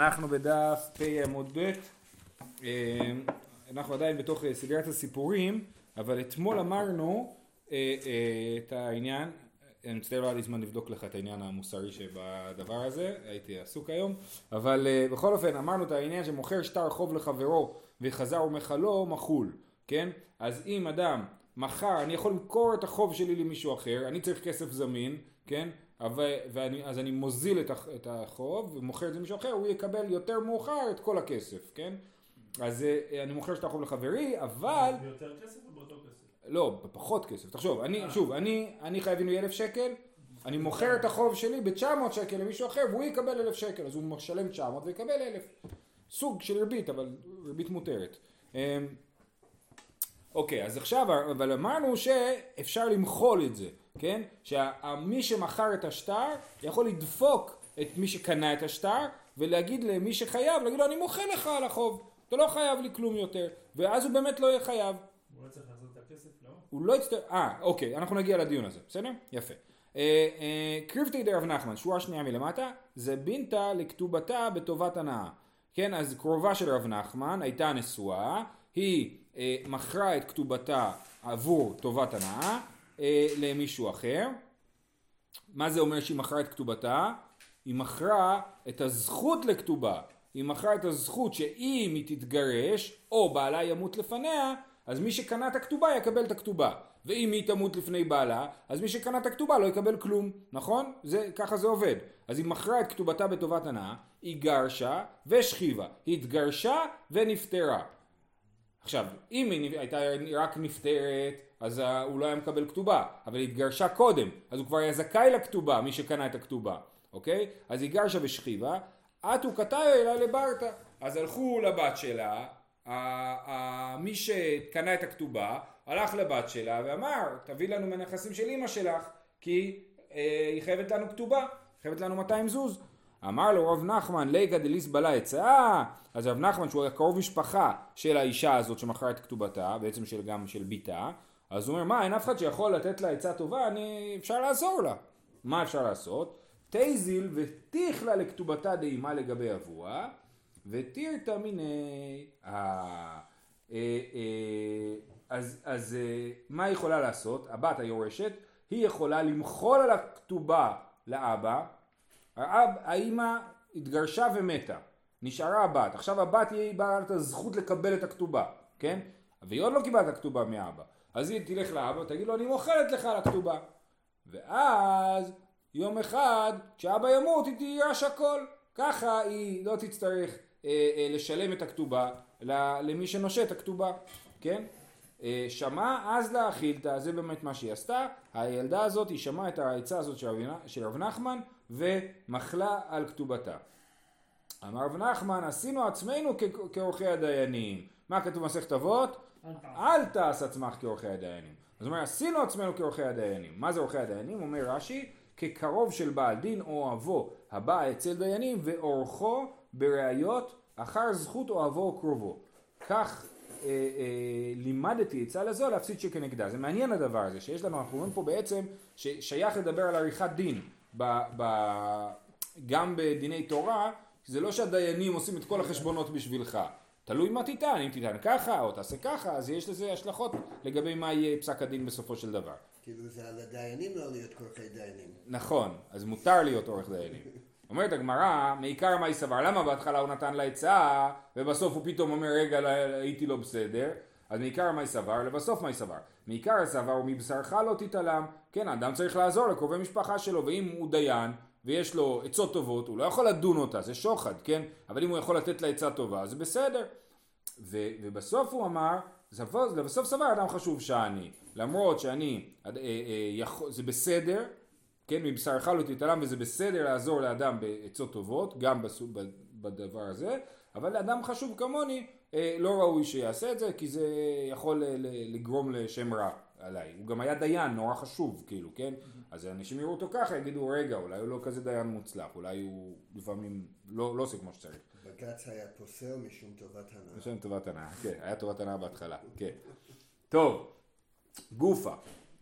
אנחנו בדף פ עמוד ב', אה, אנחנו עדיין בתוך אה, סדרת הסיפורים, אבל אתמול אמרנו אה, את העניין, אני מצטער לא היה לי זמן לבדוק לך את העניין המוסרי שבדבר הזה, הייתי עסוק היום, אבל בכל אופן אמרנו את העניין שמוכר שטר חוב לחברו וחזר ומכלו מחול, כן? אז אם אדם מחר, אני יכול למכור את החוב שלי למישהו אחר, אני צריך כסף זמין, כן? ואני, אז אני מוזיל את, את החוב ומוכר את זה למישהו אחר, הוא יקבל יותר מאוחר את כל הכסף, כן? אז אה, אני מוכר את החוב לחברי, אבל... ביותר כסף או באותו כסף? לא, בפחות כסף. תחשוב, אני, אה. שוב, אני, אני חייב לי אלף שקל, אני מוכר את החוב שלי ב-900 שקל למישהו אחר והוא יקבל אלף שקל, אז הוא משלם 900 ויקבל אלף. סוג של ריבית, אבל ריבית מותרת. אמ, אוקיי, אז עכשיו, אבל אמרנו שאפשר למחול את זה. כן? שמי שמכר את השטר יכול לדפוק את מי שקנה את השטר ולהגיד למי שחייב, להגיד לו אני מוחה לך על החוב, אתה לא חייב לי כלום יותר, ואז הוא באמת לא יהיה חייב. הוא לא צריך לעשות את הכסף, לא? הוא לא יצטרך, אה, אוקיי, אנחנו נגיע לדיון הזה, בסדר? יפה. אה, אה, קריבתי דרב נחמן, שורה שנייה מלמטה, זה בינתה לכתובתה בטובת הנאה. כן, אז קרובה של רב נחמן הייתה נשואה, היא אה, מכרה את כתובתה עבור טובת הנאה, אה, למישהו אחר. מה זה אומר שהיא מכרה את כתובתה? היא מכרה את הזכות לכתובה. היא מכרה את הזכות שאם היא תתגרש, או בעלה ימות לפניה, אז מי שקנה את הכתובה יקבל את הכתובה. ואם היא תמות לפני בעלה, אז מי שקנה את הכתובה לא יקבל כלום, נכון? זה, ככה זה עובד. אז היא מכרה את כתובתה בטובת הנאה, היא גרשה ושכיבה. היא התגרשה ונפטרה. עכשיו, אם היא הייתה רק נפטרת, אז הוא לא היה מקבל כתובה, אבל היא התגרשה קודם, אז הוא כבר היה זכאי לכתובה, מי שקנה את הכתובה, אוקיי? אז היא גרשה ושכיבה, אטו קטאי אלא לברטה. אז הלכו לבת שלה, מי שקנה את הכתובה, הלך לבת שלה ואמר, תביא לנו מהנכסים של אימא שלך, כי אה, היא חייבת לנו כתובה, חייבת לנו 200 זוז. אמר לו רב נחמן, ליגה דליס בלה עצה, אז רב נחמן שהוא היה קרוב משפחה של האישה הזאת שמכרה את כתובתה, בעצם של, גם של ביתה, אז הוא אומר, מה, אין אף אחד שיכול לתת לה עצה טובה, אני, אפשר לעזור לה. מה אפשר לעשות? תזיל ותיך לה לכתובתה דאימה לגבי אבוה, ותירתא מיני. אה, אה, אה, אז, אז מה היא יכולה לעשות? הבת היורשת, היא יכולה למחול על הכתובה לאבא, האב, האימא התגרשה ומתה, נשארה הבת, עכשיו הבת היא בעלת הזכות לקבל את הכתובה, כן? והיא עוד לא קיבלה את הכתובה מאבא, אז היא תלך לאבא ותגיד לו אני מוכרת לך על הכתובה, ואז יום אחד כשאבא ימות היא תירש הכל, ככה היא לא תצטרך אה, אה, לשלם את הכתובה למי שנושה את הכתובה, כן? אה, שמעה אז להאכילתא, זה באמת מה שהיא עשתה, הילדה הזאת היא שמעה את העצה הזאת של רב נחמן ומחלה על כתובתה. אמר רב נחמן, עשינו עצמנו כעורכי הדיינים. מה כתוב במסכת אבות? אל תעש עצמך כעורכי הדיינים. זאת אומרת, עשינו עצמנו כעורכי הדיינים. מה זה עורכי הדיינים? אומר רש"י, כקרוב של בעל דין או אבו הבא אצל דיינים ועורכו בראיות אחר זכות אוהבו או קרובו. כך אה, אה, לימדתי עצה לזו להפסיד שכנגדה. זה מעניין הדבר הזה, שיש לנו, אנחנו רואים פה בעצם ששייך לדבר על עריכת דין. ב, ב, גם בדיני תורה, זה לא שהדיינים עושים את כל החשבונות בשבילך. תלוי מה תטען, אם תטען ככה או תעשה ככה, אז יש לזה השלכות לגבי מה יהיה פסק הדין בסופו של דבר. כאילו זה על הדיינים לא להיות עורכי דיינים. נכון, אז מותר להיות עורך דיינים. אומרת הגמרא, מעיקר מה יסבר, למה בהתחלה הוא נתן לה עצה, ובסוף הוא פתאום אומר, רגע, לא, הייתי לא בסדר, אז מעיקר מה יסבר, לבסוף מה יסבר. מעיקר הסבר ומבשרך לא תתעלם, כן, האדם צריך לעזור לקרובי משפחה שלו, ואם הוא דיין, ויש לו עצות טובות, הוא לא יכול לדון אותה, זה שוחד, כן? אבל אם הוא יכול לתת לה עצה טובה, זה בסדר. ו, ובסוף הוא אמר, לבסוף סבר אדם חשוב שאני, למרות שאני, אה, אה, זה בסדר, כן, מבשרך לא תתעלם וזה בסדר לעזור לאדם בעצות טובות, גם בדבר הזה, אבל לאדם חשוב כמוני, לא ראוי שיעשה את זה, כי זה יכול לגרום לשם רע עליי. הוא גם היה דיין, נורא חשוב, כאילו, כן? אז אנשים יראו אותו ככה, יגידו, רגע, אולי הוא לא כזה דיין מוצלח, אולי הוא לפעמים לא, לא עושה כמו שצריך. בג"ץ היה פוסל משום טובת הנאה. משום טובת הנאה, כן, היה טובת הנאה בהתחלה, כן. טוב, גופה.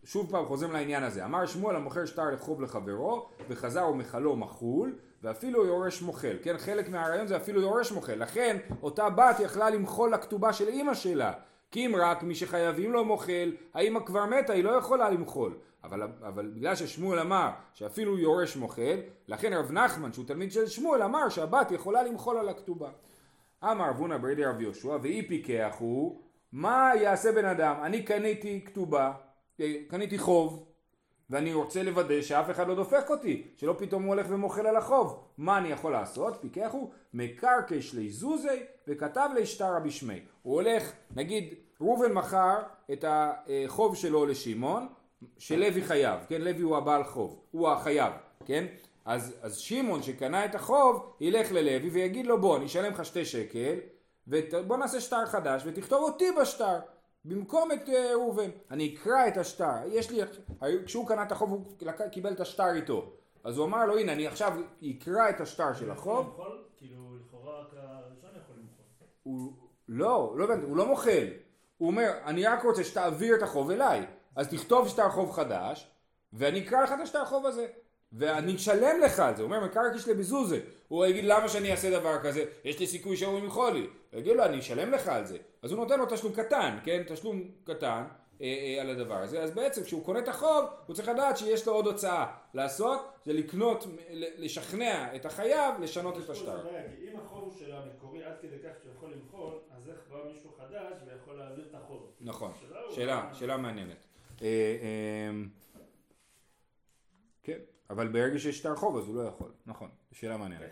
שוב פעם חוזרים לעניין הזה. אמר שמואל המוכר שטר לחוב לחברו, וחזר ומכלו מחול, ואפילו יורש מוחל, כן, חלק מהרעיון זה אפילו יורש מוחל, לכן אותה בת יכלה למחול לכתובה של אימא שלה, כי אם רק מי שחייבים לו מוחל, האימא כבר מתה, היא לא יכולה למחול. אבל, אבל בגלל ששמואל אמר שאפילו יורש מוחל, לכן רב נחמן שהוא תלמיד של שמואל אמר שהבת יכולה למחול על הכתובה. אמר אבונה ברידי רב יהושע ואי פיקח הוא מה יעשה בן אדם אני קניתי כתובה אה, קניתי חוב ואני רוצה לוודא שאף אחד לא דופק אותי שלא פתאום הוא הולך ומוחל על החוב. מה אני יכול לעשות? פיקח הוא מקרקש ליזוזי וכתב לי שטרה בשמי הוא הולך נגיד ראובן מכר את החוב שלו לשמעון שלוי חייב כן? לוי הוא הבעל חוב הוא החייב כן? אז, אז שמעון שקנה את החוב, ילך ללוי ויגיד לו בוא, אני אשלם לך שתי שקל, ובוא נעשה שטר חדש ותכתוב אותי בשטר, במקום את אה, ראובן. אני אקרא את השטר, יש לי, כשהוא קנה את החוב הוא קיבל את השטר איתו. אז הוא אמר לו הנה אני עכשיו אקרא את השטר של החוב. כאילו לכאורה רק הראשון יכול למחול. הוא לא, לא הבנתי, הוא לא מוחל. הוא אומר אני רק רוצה שתעביר את החוב אליי. אז תכתוב שטר חוב חדש ואני אקרא לך את השטר חוב הזה. ואני אשלם לך על זה, הוא אומר מקרקש לבזוזה, הוא יגיד למה שאני אעשה דבר כזה, יש לי סיכוי שהוא ימחול לי, הוא יגיד לו אני אשלם לך על זה, אז הוא נותן לו תשלום קטן, כן, תשלום קטן אה, אה, על הדבר הזה, אז בעצם כשהוא קונה את החוב, הוא צריך לדעת שיש לו עוד הוצאה לעשות, זה לקנות, לשכנע את החייב לשנות את השטר. אם החוב הוא של המקורי עד כדי כך שהוא יכול למחול, אז איך בא מישהו חדש ויכול להעביר את החוב? נכון, שאלה, שאלה מעניינת. אה, כן. אבל ברגע שיש שטר חוב אז הוא לא יכול, נכון, שאלה מעניינת.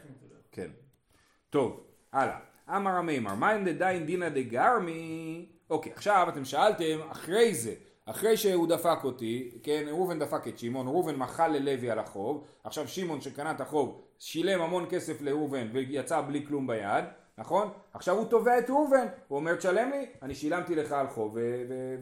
כן. טוב, הלאה. אמר המימר, מה אם דדיין דינא דגרמי? אוקיי, עכשיו אתם שאלתם אחרי זה, אחרי שהוא דפק אותי, כן, ראובן דפק את שמעון, ראובן מחל ללוי על החוב, עכשיו שמעון שקנה את החוב שילם המון כסף לראובן ויצא בלי כלום ביד, נכון? עכשיו הוא תובע את ראובן, הוא אומר תשלם לי, אני שילמתי לך על חוב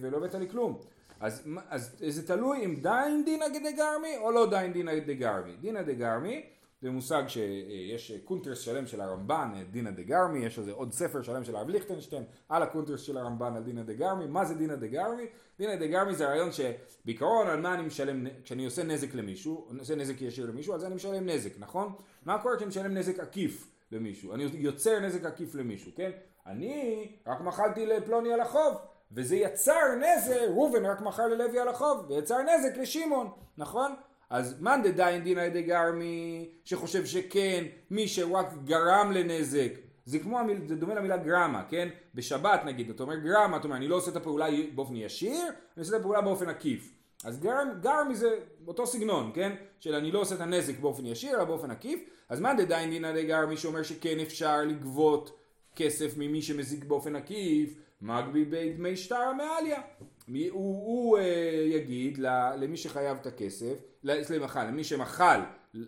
ולא הבאת לי כלום. אז, אז זה תלוי אם דיינינן דינא דגרמי או לא דיינינן דינא דגרמי. דינא דגרמי זה מושג שיש קונטרס שלם של הרמב"ן, דינא דגרמי, יש על זה עוד ספר שלם של הרב ליכטנשטיין על הקונטרס של הרמב"ן על דינא דגרמי. מה זה דינא דגרמי? דינא דגרמי זה הרעיון שבעיקרון על מה אני משלם, כשאני עושה נזק למישהו, עושה נזק ישיר למישהו, אז אני משלם נזק, נכון? מה קורה כשאני משלם נזק עקיף למישהו? אני יוצר נזק עקיף למישהו, כן? אני רק מחלתי לפלוני על החוב. וזה יצר נזק, ראובן רק מכר ללוי על החוב, ויצר נזק לשמעון, נכון? אז מאן דדיין דינא דגרמי שחושב שכן, מי שרק גרם לנזק, זה כמו, זה דומה למילה גרמה, כן? בשבת נגיד, אתה אומר גרמה, אתה אומר אני לא עושה את הפעולה באופן ישיר, אני עושה את הפעולה באופן עקיף. אז גרם, גרמי זה אותו סגנון, כן? של אני לא עושה את הנזק באופן ישיר, אלא באופן עקיף. אז מה דדיין דינא דגרמי שאומר שכן אפשר לגבות כסף ממי שמזיק באופן עקיף, מגבי בית דמי שטר מעליה. הוא, הוא uh, יגיד למי שחייב את הכסף, סליחה, למי שמחל uh, uh,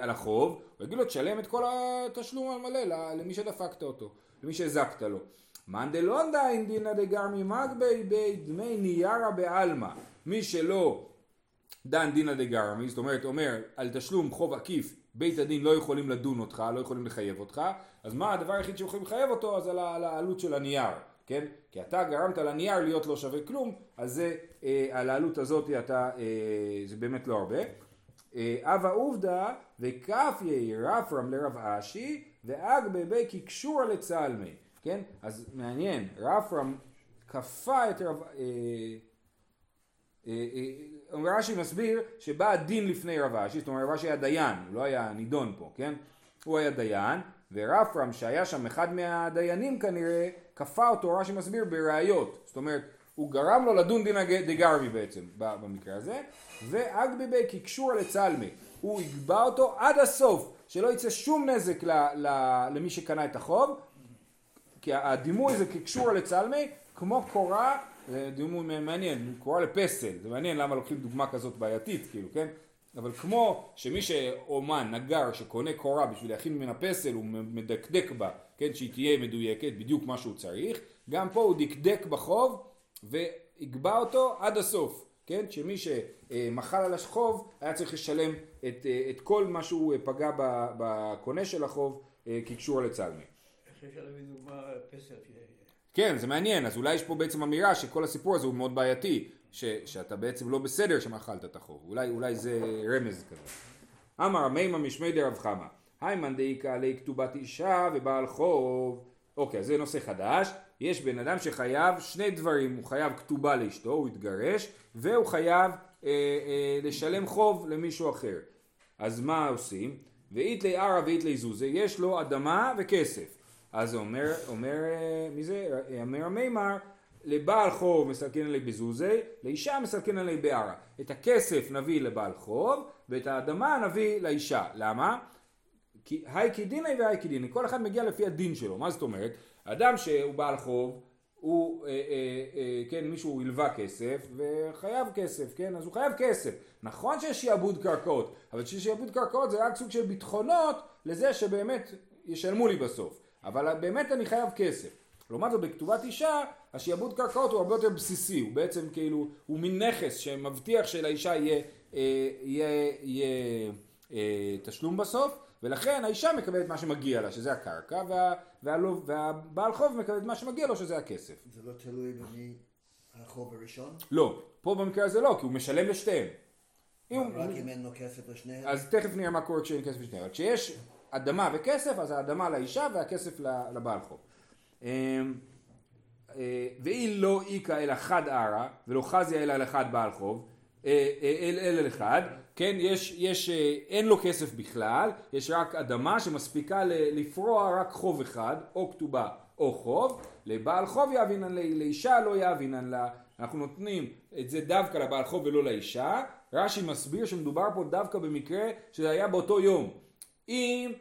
על החוב, הוא יגיד לו תשלם את כל התשלום המלא למי שדפקת אותו, למי שהזקת לו. מאן דלא דיין דינא דגרמי מגבי בית דמי ניירה בעלמא. מי שלא דן דינא דגרמי, זאת אומרת אומר על תשלום חוב עקיף בית הדין לא יכולים לדון אותך, לא יכולים לחייב אותך, אז מה הדבר היחיד שיכולים לחייב אותו? אז על העלות של הנייר. כן? כי אתה גרמת לנייר להיות לא שווה כלום, אז זה, אה, על העלות הזאת אתה, אה, זה באמת לא הרבה. אה, אבא עובדא וכף יאיר רפרם לרב אשי ואג בבי כקשור לצלמי, כן? אז מעניין, רפרם כפה את רב... אה, אה, אה, רש"י מסביר שבא הדין לפני רב אשי, זאת אומרת רב אשי היה דיין, הוא לא היה נידון פה, כן? הוא היה דיין, ורפרם שהיה שם אחד מהדיינים כנראה כפה אותו, רש"י מסביר, בראיות. זאת אומרת, הוא גרם לו לדון דינא דגרמי בעצם, במקרה הזה, ואגביבי כקשור לצלמי. הוא יגבה אותו עד הסוף, שלא יצא שום נזק ל, ל, למי שקנה את החוב, כי הדימוי זה כקשור לצלמי, כמו קורה, זה דימוי מעניין, קורה לפסל, זה מעניין למה לוקחים דוגמה כזאת בעייתית, כאילו, כן? אבל כמו שמי שאומן, נגר, שקונה קורה בשביל להכין ממנה פסל, הוא מדקדק בה, כן, שהיא תהיה מדויקת, בדיוק מה שהוא צריך, גם פה הוא דקדק בחוב ויגבה אותו עד הסוף, כן, שמי שמחל על החוב היה צריך לשלם את, את כל מה שהוא פגע בקונה של החוב כקשור לצלמי. כן, זה מעניין, אז אולי יש פה בעצם אמירה שכל הסיפור הזה הוא מאוד בעייתי. ש, שאתה בעצם לא בסדר שמאכלת את החוב, אולי, אולי זה רמז כזה. אמר המימה משמי דרב חמא, היימן דאיקה עלי כתובת אישה ובעל חוב. אוקיי, זה נושא חדש. יש בן אדם שחייב שני דברים, הוא חייב כתובה לאשתו, הוא התגרש, והוא חייב אה, אה, לשלם חוב למישהו אחר. אז מה עושים? ואית לי ערא ואית לי זוזה, יש לו אדמה וכסף. אז אומר, אומר, אה, מי זה? אומר המימר, לבעל חוב מסלקן עלי בזוזי, לאישה מסלקן עלי בערה. את הכסף נביא לבעל חוב, ואת האדמה נביא לאישה. למה? כי היי כדיני והי כדיני, כל אחד מגיע לפי הדין שלו. מה זאת אומרת? אדם שהוא בעל חוב, הוא, אה, אה, אה, כן, מישהו הלווה כסף וחייב כסף, כן, אז הוא חייב כסף. נכון שיש שיעבוד קרקעות, אבל שיעבוד קרקעות זה רק סוג של ביטחונות לזה שבאמת ישלמו לי בסוף. אבל באמת אני חייב כסף. לעומת זאת בכתובת אישה, השיעבוד קרקעות הוא הרבה יותר בסיסי, הוא בעצם כאילו, הוא מין נכס שמבטיח שלאישה יהיה, אה, יהיה, יהיה אה, תשלום בסוף, ולכן האישה מקבלת מה שמגיע לה, שזה הקרקע, וה, וה, וה, והבעל חוב מקבל את מה שמגיע לו, שזה הכסף. זה לא תלוי במי החוב הראשון? לא, פה במקרה הזה לא, כי הוא משלם לשתיהם. אם רק אם אין לו כסף לשניהם? אז תכף נראה מה קורה כשאין כסף לשניהם. כשיש אדמה וכסף, אז האדמה לאישה והכסף לבעל חוב. אמ, אה, ואי לא איכא אלא חד ערא, ולא חזיה אלא לחד בעל חוב, אה, אה, אל אל אחד, כן, יש, יש, אין לו כסף בכלל, יש רק אדמה שמספיקה לפרוע רק חוב אחד, או כתובה או חוב, לבעל חוב יאבינן לאישה לא יאבינן אנחנו נותנים את זה דווקא לבעל חוב ולא לאישה, רש"י מסביר שמדובר פה דווקא במקרה שזה היה באותו יום. אם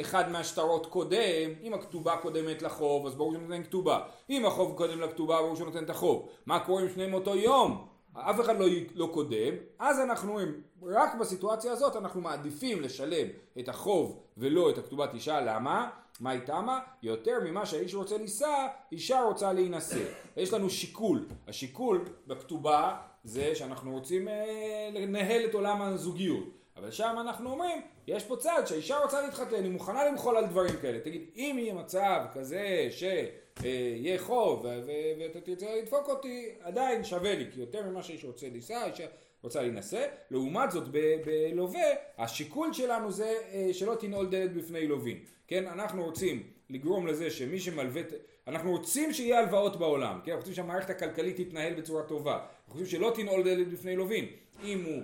אחד מהשטרות קודם, אם הכתובה קודמת לחוב, אז ברור שנותן כתובה. אם החוב קודם לכתובה, ברור שנותן את החוב. מה קורה אם שניהם אותו יום? אף אחד לא, לא קודם, אז אנחנו רואים, רק בסיטואציה הזאת אנחנו מעדיפים לשלם את החוב ולא את הכתובת אישה, למה? מה היא תמה? יותר ממה שהאיש רוצה לישא, אישה רוצה להינשא. יש לנו שיקול. השיקול בכתובה זה שאנחנו רוצים אה, לנהל את עולם הזוגיות. אבל שם אנחנו אומרים, יש פה צד שהאישה רוצה להתחתן, היא מוכנה למחול על דברים כאלה. תגיד, אם יהיה מצב כזה שיהיה חוב ואתה תרצה לדפוק אותי, עדיין שווה לי, כי יותר ממה שאיש רוצה לישא, אישה רוצה להינשא. לעומת זאת, בלווה, השיקול שלנו זה אה, שלא תנעול דלת בפני לווים. כן, אנחנו רוצים לגרום לזה שמי שמלווה, אנחנו רוצים שיהיה הלוואות בעולם, כן, אנחנו רוצים שהמערכת הכלכלית תתנהל בצורה טובה, אנחנו רוצים שלא תנעול דלת בפני לווים. אם הוא אה,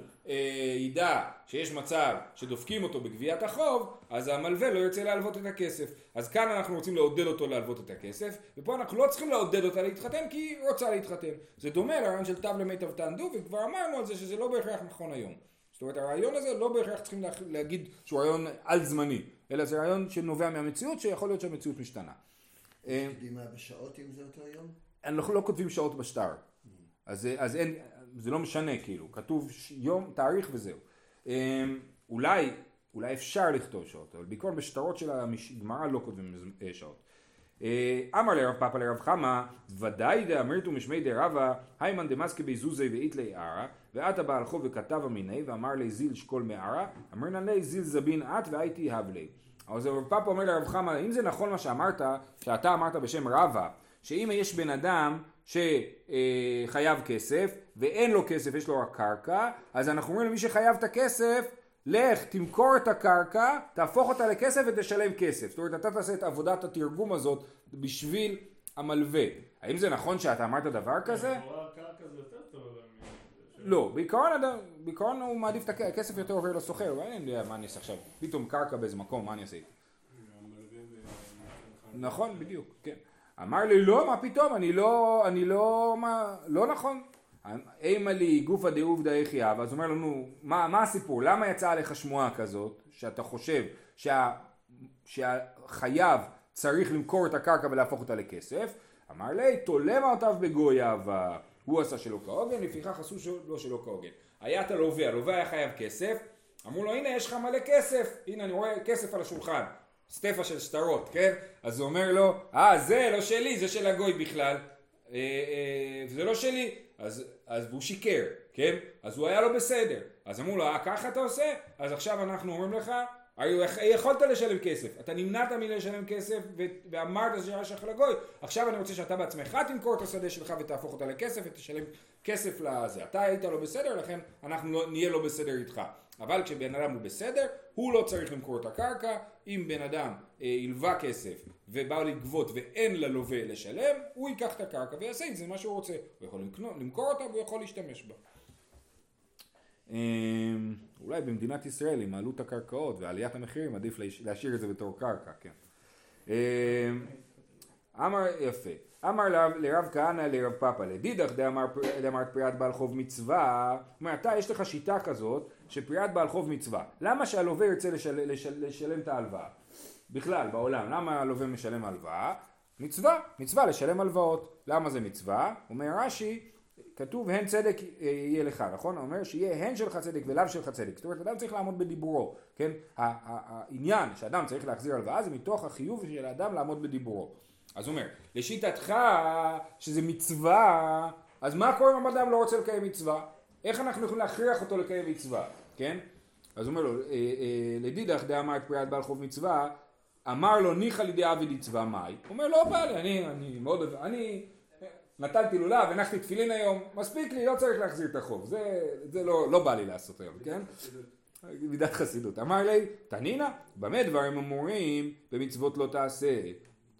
ידע שיש מצב שדופקים אותו בגביית החוב, אז המלווה לא ירצה להלוות את הכסף. אז כאן אנחנו רוצים לעודד אותו להלוות את הכסף, ופה אנחנו לא צריכים לעודד אותה להתחתן כי היא רוצה להתחתן. זה דומה לרעיון של תו למיטב תענדו, וכבר אמרנו על זה שזה לא בהכרח נכון היום. זאת אומרת הרעיון הזה לא בהכרח צריכים להגיד שהוא רעיון על זמני, אלא זה רעיון שנובע מהמציאות שיכול להיות שהמציאות משתנה. קדימה בשעות אם זה אותו יום? אנחנו לא כותבים שעות בשטר. אז, אז אין, זה לא משנה כאילו, כתוב יום, תאריך וזהו. אמ, אולי, אולי אפשר לכתוב שעות, אבל בעיקרון בשטרות של הגמרא לא כותבים אה, שעות. אה, אמר לרב פאפא לרב חמא, ודאי דאמרתו משמי דרבא, היימן דמסקי ביזוזי ואיתלי ערא, ועתה חוב וכתב אמיני, ואמר לי זיל שקול מערא, אמרנה לי זיל זבין את והייתי הבלי. אז רב פאפא אומר לרב חמא, אם זה נכון מה שאמרת, שאתה אמרת בשם רבא, שאם יש בן אדם שחייב כסף ואין לו כסף, יש לו רק קרקע, אז אנחנו אומרים למי שחייב את הכסף, לך תמכור את הקרקע, תהפוך אותה לכסף ותשלם כסף. זאת אומרת, אתה תעשה את עבודת התרגום הזאת בשביל המלווה. האם זה נכון שאתה אמרת דבר כזה? לא, בעיקרון, בעיקרון הוא מעדיף את הכסף יותר עובר לסוחר, ואני יודע מה אני אעשה עכשיו, פתאום קרקע באיזה מקום, מה אני אעשה? נכון, בדיוק, כן. אמר לי לא, מה פתאום, אני לא, אני לא, מה, לא נכון. אימה לי גופא דעובדא יחיא, ואז אומר לנו, מה, מה הסיפור, למה יצאה עליך שמועה כזאת, שאתה חושב שה, שהחייב צריך למכור את הקרקע ולהפוך אותה לכסף? אמר לי, תולה מעותיו בגויה, והוא עשה שלא כהוגן, לפיכך עשו שלא שלא כהוגן. היה את הלווה, הלווה היה חייב כסף, אמרו לו, הנה יש לך מלא כסף, הנה אני רואה כסף על השולחן. סטפה של שטרות, כן? אז הוא אומר לו, אה, זה לא שלי, זה של הגוי בכלל. אה, אה, זה לא שלי. אז, אז הוא שיקר, כן? אז הוא היה לא בסדר. אז אמרו לו, אה, ככה אתה עושה? אז עכשיו אנחנו אומרים לך, יכולת לשלם כסף, אתה נמנעת מלשלם כסף ואמרת שזה היה שלך לגוי, עכשיו אני רוצה שאתה בעצמך תמכור את השדה שלך ותהפוך אותה לכסף ותשלם כסף לזה. אתה היית לא בסדר, לכן אנחנו לא, נהיה לא בסדר איתך. אבל כשבן אדם הוא בסדר, הוא לא צריך למכור את הקרקע, אם בן אדם אה, כסף ובא לגבות ואין ללווה לשלם, הוא ייקח את הקרקע ויעשה עם זה מה שהוא רוצה. הוא יכול למכור, למכור אותה והוא יכול להשתמש בה. אה, אולי במדינת ישראל עם עלות הקרקעות ועליית המחירים עדיף להשאיר את זה בתור קרקע, כן. אה, אמר יפה, אמר לרב כהנא לרב פאפא לדידך דאמרת פריאת בעל חוב מצווה, אומר אתה יש לך שיטה כזאת שפריאת בעל חוב מצווה, למה שהלווה ירצה לשל, לשל, לשלם את ההלוואה? בכלל בעולם, למה הלווה משלם הלוואה? מצווה, מצווה לשלם הלוואות, למה זה מצווה? אומר רש"י כתוב הן צדק יהיה לך, נכון? אומר שיהיה הן שלך צדק ולאו שלך צדק. זאת אומרת, אדם צריך לעמוד בדיבורו, כן? העניין שאדם צריך להחזיר הלוואה זה מתוך החיוב של האדם לעמוד בדיבורו. אז הוא אומר, לשיטתך שזה מצווה, אז מה קורה אם אדם לא רוצה לקיים מצווה? איך אנחנו יכולים להכריח אותו לקיים מצווה, כן? אז הוא אומר לו, אה, אה, לדידך דאמר את פריאת בעל חוב מצווה, אמר לו ניחא לידי אבי דצווה מאי, הוא אומר לא בא לי, אני, אני מאוד, אני נטלתי לולב, הנחתי תפילין היום, מספיק לי, לא צריך להחזיר את החוב, זה, זה לא, לא בא לי לעשות היום, כן? מידת חסידות. אמר לי, תנינה, במה דברים אמורים במצוות לא תעשה?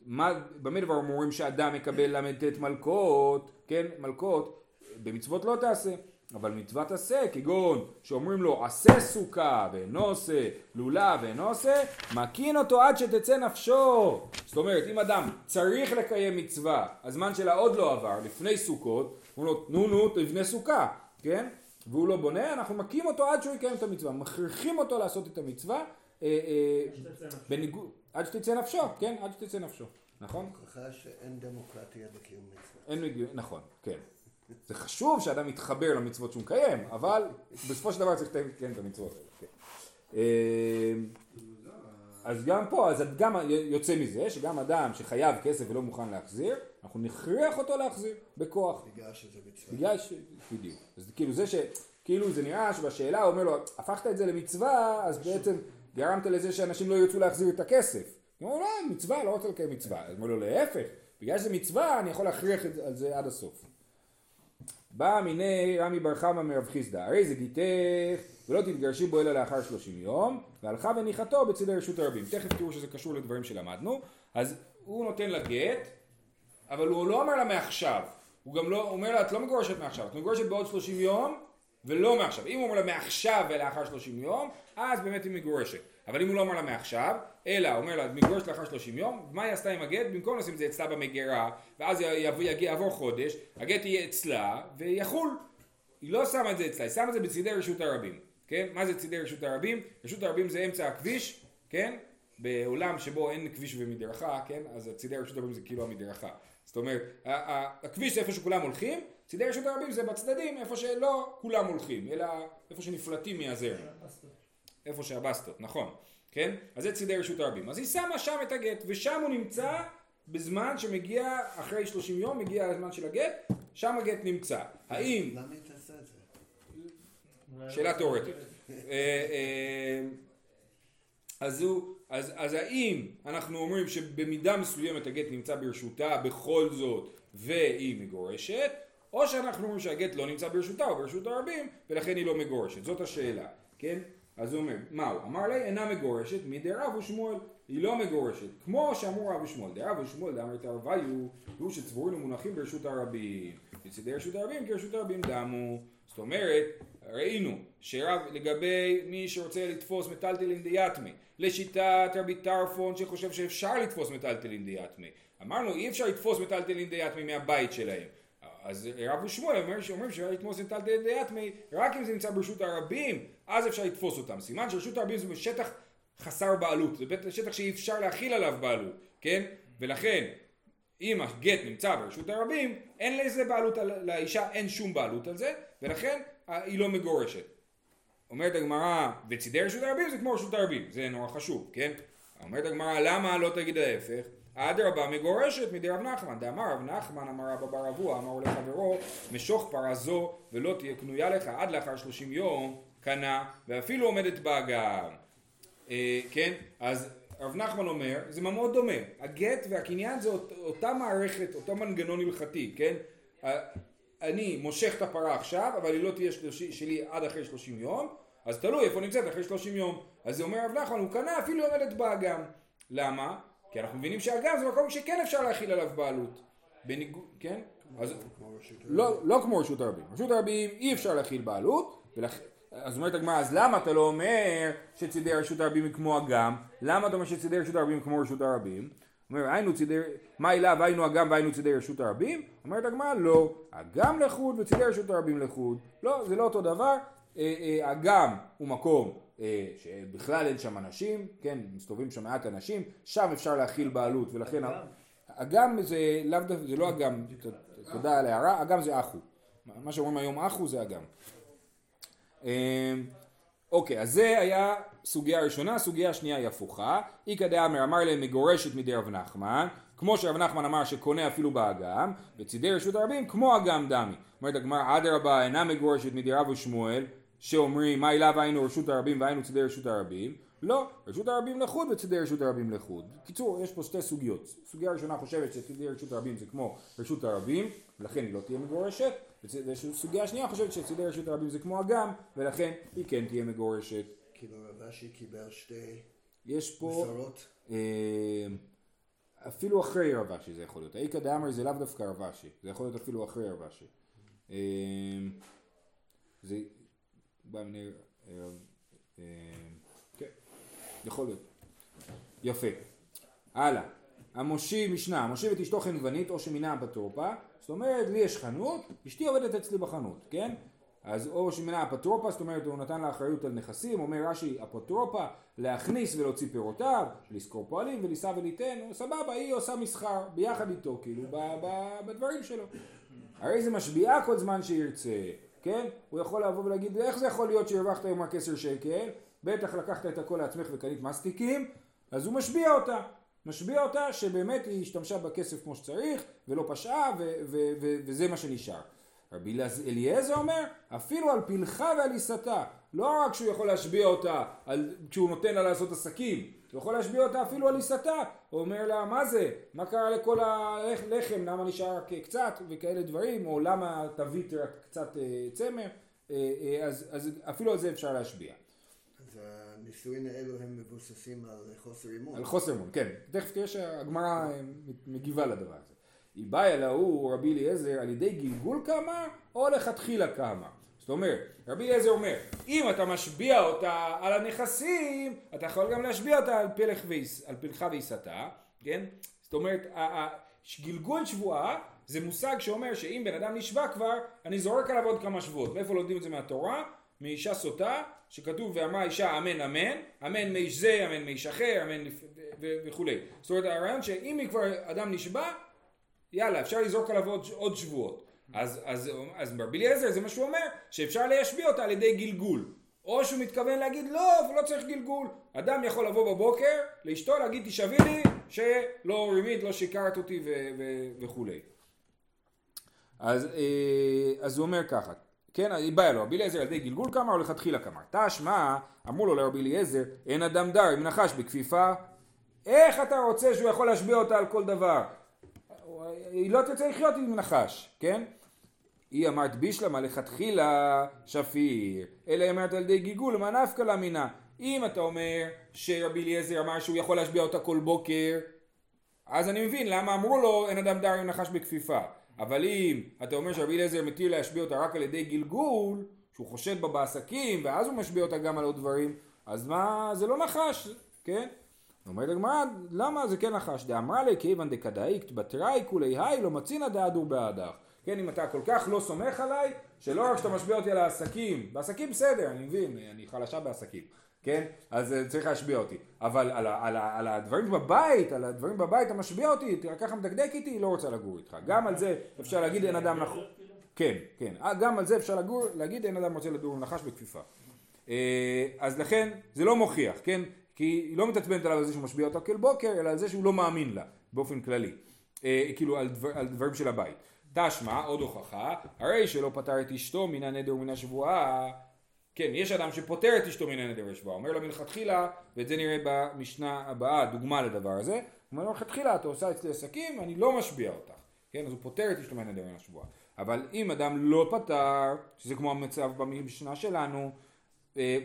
מה, במה דבר אמורים שאדם מקבל ל"ט מלקות, כן, מלקות, במצוות לא תעשה. אבל מצוות עשה, כגון שאומרים לו עשה סוכה ואינו עושה, לולה ואינו עושה, מקין אותו עד שתצא נפשו. זאת אומרת, אם אדם צריך לקיים מצווה, הזמן שלה עוד לא עבר, לפני סוכות, אומרים לו נו נו תבנה סוכה, כן? והוא לא בונה, אנחנו מכים אותו עד שהוא יקיים את המצווה, מכריחים אותו לעשות את המצווה, בניגוד, עד שתצא נפשו, כן? עד שתצא נפשו, נכון? הוכחה שאין דמוקרטיה בקיום מצווה. אין, נכון, כן. זה חשוב שאדם יתחבר למצוות שהוא מקיים, אבל בסופו של דבר צריך לקיים את המצוות האלה. כן. אמ, אז גם פה, אז גם יוצא מזה שגם אדם שחייב כסף ולא מוכן להחזיר, אנחנו נכריח אותו להחזיר בכוח. בגלל שזה מצווה. בגלל ש... בדיוק. אז כאילו זה ש... כאילו זה נראה שבשאלה הוא אומר לו, הפכת את זה למצווה, אז בעצם גרמת לזה שאנשים לא ירצו להחזיר את הכסף. הוא לו, לא, מצווה, לא רוצה לקיים מצווה. אז הוא אומר לו, להפך, בגלל שזה מצווה, אני יכול להכריח על זה עד הסוף. בא מיני רמי בר חמא מרב חיסדא, הרי זה גיתך ולא תתגרשי בו אלא לאחר שלושים יום, והלכה וניחתו בצדי רשות הרבים. תכף תראו שזה קשור לדברים שלמדנו. אז הוא נותן לה גט, אבל הוא לא אומר לה מעכשיו. הוא גם לא, אומר לה, את לא מגורשת מעכשיו, את מגורשת בעוד שלושים יום, ולא מעכשיו. אם הוא אומר לה מעכשיו ולאחר שלושים יום, אז באמת היא מגורשת. אבל אם הוא לא אומר לה מעכשיו, אלא אומר לה מגורשת לאחר שלושים יום, מה היא עשתה עם הגט? במקום לשים את זה אצלה במגירה, ואז יעבור חודש, הגט יהיה אצלה ויחול. היא לא שמה את זה אצלה, היא שמה את זה בצדי רשות הרבים. כן? מה זה צדי רשות הרבים? רשות הרבים זה אמצע הכביש, כן? בעולם שבו אין כביש ומדרכה, כן? אז צדי רשות הרבים זה כאילו המדרכה. זאת אומרת, הכביש זה איפה שכולם הולכים, צדי רשות הרבים זה בצדדים, איפה שלא כולם הולכים, אלא איפה שנפלטים מהזרם. איפה שהבסטות, נכון, כן? אז זה צידי רשות הרבים. אז היא שמה שם את הגט, ושם הוא נמצא בזמן שמגיע, אחרי 30 יום, מגיע הזמן של הגט, שם הגט נמצא. האם... למה היא תעשה את זה? שאלה תיאורטית. אה, אה, אז, הוא, אז, אז האם אנחנו אומרים שבמידה מסוימת הגט נמצא ברשותה בכל זאת והיא מגורשת, או שאנחנו אומרים שהגט לא נמצא ברשותה או ברשות הרבים ולכן היא לא מגורשת, זאת השאלה, כן? אז הוא אומר, מה הוא? אמר לי אינה מגורשת מדי רב ושמואל, היא לא מגורשת, כמו שאמרו רב ושמואל, דרב ושמואל דאמר את הרביו, הוא שצבורים ומונחים ברשות הרבים, בצדי רשות הרבים כי רשות הרבים דמו, זאת אומרת, ראינו שרב לגבי מי שרוצה לתפוס מטלטלין דיאטמי, לשיטת רבי טרפון שחושב שאפשר לתפוס מטלטלין דיאטמי, אמרנו אי אפשר לתפוס מטלטלין דיאטמי מהבית שלהם אז רב ושמואל אומרים שאומרים שאפשר לתפוס את טלטל דיאטמי רק אם זה נמצא ברשות הרבים אז אפשר לתפוס אותם. סימן שרשות הרבים זה שטח חסר בעלות זה שטח שאי אפשר להכיל עליו בעלות כן? ולכן אם הגט נמצא ברשות הרבים אין לזה בעלות על לאישה אין שום בעלות על זה ולכן היא לא מגורשת. אומרת הגמרא וצידי רשות הרבים זה כמו רשות הרבים זה נורא חשוב כן? אומרת הגמרא למה לא תגיד ההפך אדרבה מגורשת מדי רב נחמן, דאמר רב נחמן אמר רבא בר אבוה אמר לחברו משוך פרה זו ולא תהיה קנויה לך עד לאחר שלושים יום קנה ואפילו עומדת בה גם אה, כן אז רב נחמן אומר זה מאוד דומה הגט והקניין זה אות, אותה מערכת אותו מנגנון הלכתי כן אני מושך את הפרה עכשיו אבל היא לא תהיה שלי עד אחרי שלושים יום אז תלוי איפה נמצאת אחרי 30 יום. אז זה אומר רב נחמן, הוא קנה אפילו יורדת באגם. למה? כי אנחנו מבינים שאגם זה מקום שכן אפשר להכיל עליו בעלות. בניגוד, כן? אז לא, לא כמו רשות הרבים. רשות הרבים אי אפשר להכיל בעלות. אז אומרת הגמרא, אז למה אתה לא אומר שצידי רשות הרבים הם כמו אגם? למה אתה אומר שצידי רשות הרבים כמו רשות הרבים? אומר, היינו צידי, מה אליו היינו אגם והיינו צידי רשות הרבים? אומרת הגמרא, לא, אגם לחוד וצידי רשות הרבים לחוד. לא, זה לא אותו דבר. אה, אה, אגם הוא מקום שבכלל אין שם אנשים, כן, מסתובבים שם מעט אנשים, שם אפשר להכיל בעלות, ולכן... אגם? זה לאו דווקא, זה לא אגם, תודה על ההערה, אגם זה אחו. מה שאומרים היום אחו זה אגם. אמ, אוקיי, אז זה היה סוגיה ראשונה, סוגיה שנייה היא הפוכה. איכא דאמר אמר להם מגורשת מידי רב נחמן, כמו שרב נחמן אמר שקונה אפילו באגם, וצידי רשות הרבים כמו אגם דמי. אומרת הגמרא אדרבה אינה מגורשת מידי רב ושמואל, שאומרים מה אליו היינו רשות הרבים והיינו צידי רשות הרבים. לא, רשות הרבים לחוד וצידי רשות הרבים לחוד. בקיצור, יש פה שתי סוגיות. סוגיה ראשונה חושבת שצידי רשות הרבים זה כמו רשות הרבים, ולכן היא לא תהיה מגורשת, וסוגיה שנייה חושבת שצידי רשות הרבים זה כמו אגם, ולכן היא כן תהיה מגורשת. כאילו רב אשי קיבל שתי יש פה מסורות. אה, אפילו אחרי רב אשי זה יכול להיות. האיכא דאמר זה לאו דווקא רב אשי, זה יכול להיות אפילו אחרי רב אשי. אה, זה בא מיני... אה, אה, כן, יכול להיות. יפה. הלאה. המושיב, משנה, המושיב את אשתו חנוונית או שמינה אפטרופה, זאת אומרת, לי יש חנות, אשתי עובדת אצלי בחנות, כן? אז או שמינה אפטרופה, זאת אומרת, הוא נתן לה אחריות על נכסים, אומר רש"י אפוטרופה, להכניס ולהוציא פירותיו, לשכור פועלים ולישא וליתן, סבבה, היא עושה מסחר ביחד איתו, כאילו, בדברים שלו. הרי זה משביעה כל זמן שירצה, כן? הוא יכול לבוא ולהגיד, איך זה יכול להיות שהרווחת היום רק עשר שקל? בטח לקחת את הכל לעצמך וקנית מסטיקים, אז הוא משביע אותה. משביע אותה שבאמת היא השתמשה בכסף כמו שצריך, ולא פשעה, ו- ו- ו- וזה מה שנשאר. רבי אליעזר אומר, אפילו על פלחה ועל עיסתה. לא רק שהוא יכול להשביע אותה על, כשהוא נותן לה לעשות עסקים, הוא יכול להשביע אותה אפילו על עיסתה. הוא אומר לה, מה זה? מה קרה לכל הלחם? למה נשאר רק קצת וכאלה דברים? או למה תביא רק קצת אה, צמר? אה, אה, אז, אז אפילו על זה אפשר להשביע. אז הנישואין האלו הם מבוססים על חוסר אימון. על חוסר אמון, כן. תכף תראה שהגמרא אה, מגיבה לדבר הזה. היא באה להוא רבי אליעזר על ידי גלגול כמה או לכתחילה כמה. זאת אומרת, רבי אליעזר אומר, אם אתה משביע אותה על הנכסים, אתה יכול גם להשביע אותה על, פלח ועיס, על פלחה ועיסתה, כן? זאת אומרת, גלגול שבועה זה מושג שאומר שאם בן אדם נשבע כבר, אני זורק עליו עוד כמה שבועות. מאיפה לומדים את זה מהתורה? מאישה סוטה, שכתוב ואמרה אישה אמן אמן, אמן מאיש זה, אמן מאיש אחר, אמן לפ... וכולי. זאת אומרת הרעיון שאם כבר אדם נשבע, יאללה אפשר לזרוק עליו עוד, עוד שבועות. אז, אז, אז רבי אליעזר זה מה שהוא אומר, שאפשר להשביע אותה על ידי גלגול. או שהוא מתכוון להגיד לא, ולא צריך גלגול. אדם יכול לבוא בבוקר לאשתו להגיד תשבי לי שלא רימית, לא שיקרת אותי ו- ו- וכולי. אז, אה, אז הוא אומר ככה, כן, היא באה לו, רבי אליעזר על ידי גלגול כמה או לכתחילה כמה. תשמע, אמרו לו לרבי אליעזר, אין אדם דר אם נחש בכפיפה, איך אתה רוצה שהוא יכול להשביע אותה על כל דבר? היא לא תרצה לחיות עם נחש, כן? היא אמרת בישלמה לכתחילה שפיר, אלא היא אמרת על ידי גלגול, מה נפקא לה מינה? אם אתה אומר שרבי אליעזר אמר שהוא יכול להשביע אותה כל בוקר, אז אני מבין למה אמרו לו אין אדם דר עם נחש בכפיפה. אבל אם אתה אומר שרבי אליעזר מתיר להשביע אותה רק על ידי גלגול, שהוא חושד בה בעסקים, ואז הוא משביע אותה גם על עוד דברים, אז מה, זה לא נחש, כן? אומרת הגמרא, למה זה כן נחש? דאמרה לי כיוון דקדאיקט בתראי כולי היי לא מצינא דאדור באדך. כן, אם אתה כל כך לא סומך עליי, שלא רק שאתה משביע אותי על העסקים, בעסקים בסדר, אני מבין, אני חלשה בעסקים, כן? אז אה, צריך להשביע אותי. אבל על, על, ה- על הדברים בבית, על הדברים בבית אתה משביע אותי, אתה ככה מדקדק איתי, היא לא רוצה לגור איתך. גם על זה אפשר להגיד אין אדם נכון. כן, כן. אה, גם על זה אפשר לגור, להגיד אין אדם רוצה לדור נחש בכפיפה. אה, אז לכן זה לא מוכיח, כן? כי היא לא מתעצבנת עליו על זה שהוא משביע אותה כל בוקר, אלא על זה שהוא לא מאמין לה, באופן כללי. אה, כאילו על, דבר, על דברים של הבית. תשמע, עוד הוכחה, הרי שלא פטר את אשתו מן הנדר ומן השבועה. כן, יש אדם שפוטר את אשתו מן הנדר והשבועה. אומר לה מלכתחילה, ואת זה נראה במשנה הבאה, דוגמה לדבר הזה. הוא אומר לו מלכתחילה, אתה עושה אצלי עסקים, אני לא משביע אותך. כן, אז הוא פוטר את אשתו מן הנדר ומן השבועה. אבל אם אדם לא פטר, שזה כמו המצב במשנה שלנו,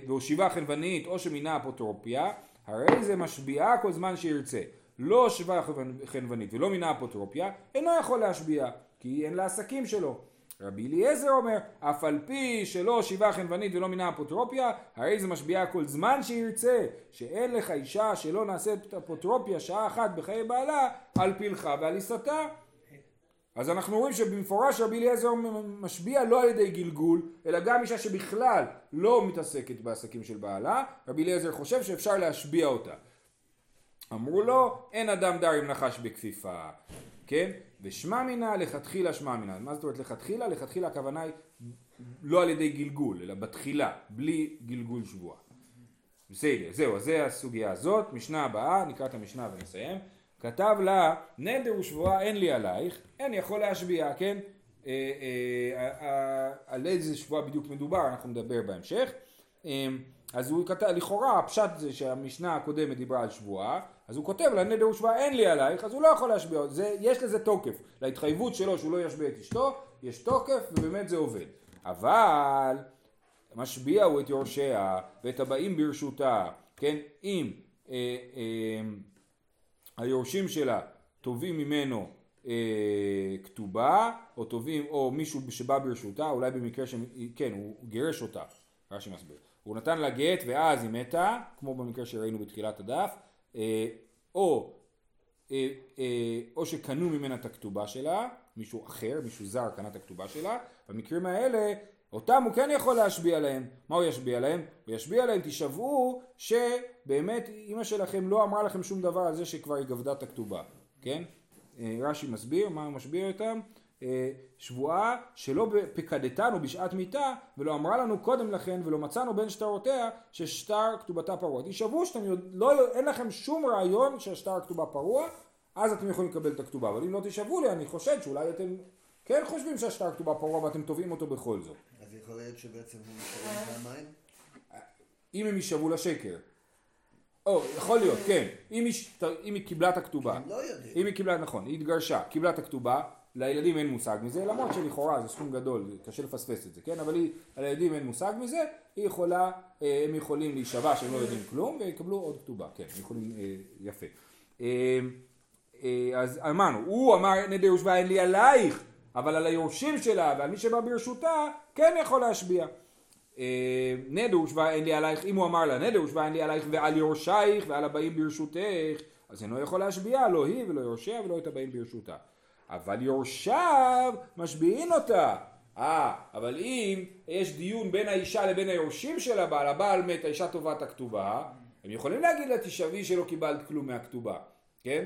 והושיבה חנוונית או שמינה אפוטרופיה, הרי זה משביעה כל זמן שירצה. לא הושיבה חנוונית ולא מינה אפוטרופיה, אינו יכול להשביע, כי אין לה עסקים שלו. רבי אליעזר אומר, אף על פי שלא הושיבה חנוונית ולא מינה אפוטרופיה, הרי זה משביעה כל זמן שירצה, שאין לך אישה שלא נעשית אפוטרופיה שעה אחת בחיי בעלה, על פלחה ועל עיסתה. אז אנחנו רואים שבמפורש רבי אליעזר משביע לא על ידי גלגול, אלא גם אישה שבכלל לא מתעסקת בעסקים של בעלה, רבי אליעזר חושב שאפשר להשביע אותה. אמרו לו, אין אדם דר עם נחש בכפיפה, כן? ושמע מינה לכתחילה שמע מינה. מה זאת אומרת לכתחילה? לכתחילה הכוונה היא לא על ידי גלגול, אלא בתחילה, בלי גלגול שבועה. בסדר, זהו, אז זה הסוגיה הזאת. משנה הבאה, נקרא את המשנה ונסיים. כתב לה, נדר ושבועה אין לי עלייך, אין יכול להשביע, כן? אה, אה, אה, על איזה שבועה בדיוק מדובר, אנחנו נדבר בהמשך. אז הוא כתב, לכאורה הפשט זה שהמשנה הקודמת דיברה על שבועה, אז הוא כותב לה נדר ושבועה אין לי עלייך, אז הוא לא יכול להשביע, יש לזה תוקף, להתחייבות שלו שהוא לא ישביע את אשתו, יש תוקף ובאמת זה עובד. אבל משביע הוא את יורשיה ואת הבאים ברשותה, כן, אם אה, אה, היורשים שלה תובעים ממנו אה, כתובה, או תובעים, או מישהו שבא ברשותה, אולי במקרה ש... כן, הוא גירש אותה, רש"י מסביר. הוא נתן לה גט ואז היא מתה, כמו במקרה שראינו בתחילת הדף, אה, או, אה, אה, או שקנו ממנה את הכתובה שלה, מישהו אחר, מישהו זר קנה את הכתובה שלה, במקרים האלה אותם הוא כן יכול להשביע להם. מה הוא ישביע להם? הוא ישביע להם, תישבעו שבאמת אימא שלכם לא אמרה לכם שום דבר על זה שכבר היא גבדה את הכתובה, כן? רש"י מסביר, מה הוא משביע אותם? אה, שבועה שלא פקדתנו בשעת מיתה ולא אמרה לנו קודם לכן ולא מצאנו בין שטרותיה ששטר כתובתה פרוע. תשבו שאתם לא, אין לכם שום רעיון שהשטר הכתובה פרוע אז אתם יכולים לקבל את הכתובה אבל אם לא תשבו לי אני חושד שאולי אתם כן חושבים שהשטר הכתובה פרוע ואתם תובעים אותו בכל זאת. אז יכול להיות שבעצם הוא משלם פעמיים? אם הם יישבו לשקר. או, יכול להיות, כן. אם היא, אם היא קיבלה את הכתובה. הם לא יודעים. אם היא קיבלה, נכון, היא התגרשה, קיבלה את הכתובה, לילדים אין מושג מזה, למרות שלכאורה זה סכום גדול, קשה לפספס את זה, כן? אבל היא, לילדים אין מושג מזה, היא יכולה, אה, הם יכולים להישבע שהם לא יודעים כלום, ויקבלו עוד כתובה, כן, הם יכולים, אה, יפה. אה, אז אמרנו, הוא אמר נדר ושבע אין לי עלייך, אבל על היורשים שלה ועל מי שבא ברשותה, כן יכול להשביע. נדר ושבע אין לי עלייך, אם הוא אמר לה נדר ושבע אין לי עלייך ועל יורשייך ועל הבאים ברשותך, אז אינו יכול להשביע, לא היא ולא יורשיה ולא את הבאים ברשותה. אבל יורשיו משביעין אותה. אה, אבל אם יש דיון בין האישה לבין היורשים של הבעל, הבעל מת, האישה תובעת הכתובה, הם יכולים להגיד לה תשבי שלא קיבלת כלום מהכתובה, כן?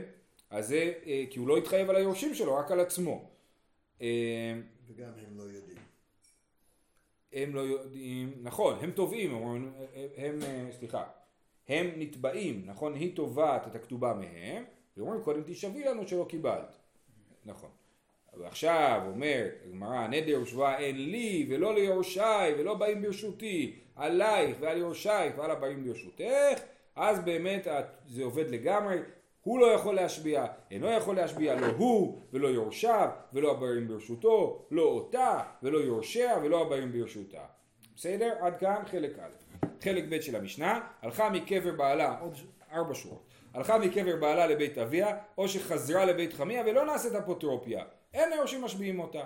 אז זה, אה, כי הוא לא התחייב על היורשים שלו, רק על עצמו. אה, וגם הם לא יודעים. הם לא יודעים, נכון, הם תובעים, הם, הם, אה, סליחה, הם נתבעים, נכון? היא תובעת את הכתובה מהם, ואומרים קודם תשבי לנו שלא קיבלת. נכון. ועכשיו אומר הגמרא נדר ושבועה אין לי ולא ליורשיי ולא באים ברשותי עלייך ועל יורשייך ועל הבאים ברשותך אז באמת זה עובד לגמרי הוא לא יכול להשביע, אינו יכול להשביע, לא הוא ולא יורשיו ולא הבאים ברשותו, לא אותה ולא יורשיה ולא הבאים ברשותה. בסדר? עד כאן חלק א'. חלק ב' של המשנה, הלכה מקבר בעלה, עוד ארבע שורות. הלכה מקבר בעלה לבית אביה, או שחזרה לבית חמיה ולא נעשית אפוטרופיה. אין היורשים משביעים אותה.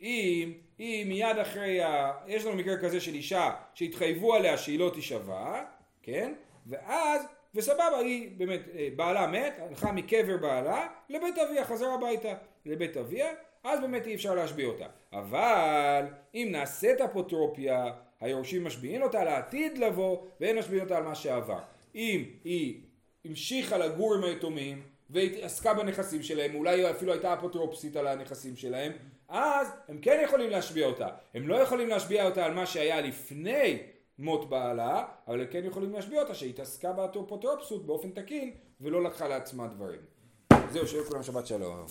אם, אם מיד אחרי, ה... יש לנו מקרה כזה של אישה שהתחייבו עליה שהיא לא תישבע, כן? ואז, וסבבה, היא באמת, אה, בעלה מת, הלכה מקבר בעלה לבית אביה, חזרה הביתה לבית אביה, אז באמת אי אפשר להשביע אותה. אבל אם נעשית אפוטרופיה, היורשים משביעים אותה לעתיד לבוא, ואין משביעים אותה על מה שעבר. אם היא המשיכה לגור עם היתומים ועסקה בנכסים שלהם, אולי אפילו הייתה אפוטרופסית על הנכסים שלהם, אז הם כן יכולים להשביע אותה. הם לא יכולים להשביע אותה על מה שהיה לפני מות בעלה, אבל כן יכולים להשביע אותה שהתעסקה באפוטרופסות באופן תקין ולא לקחה לעצמה דברים. זהו, שיהיה כולם שבת שלום.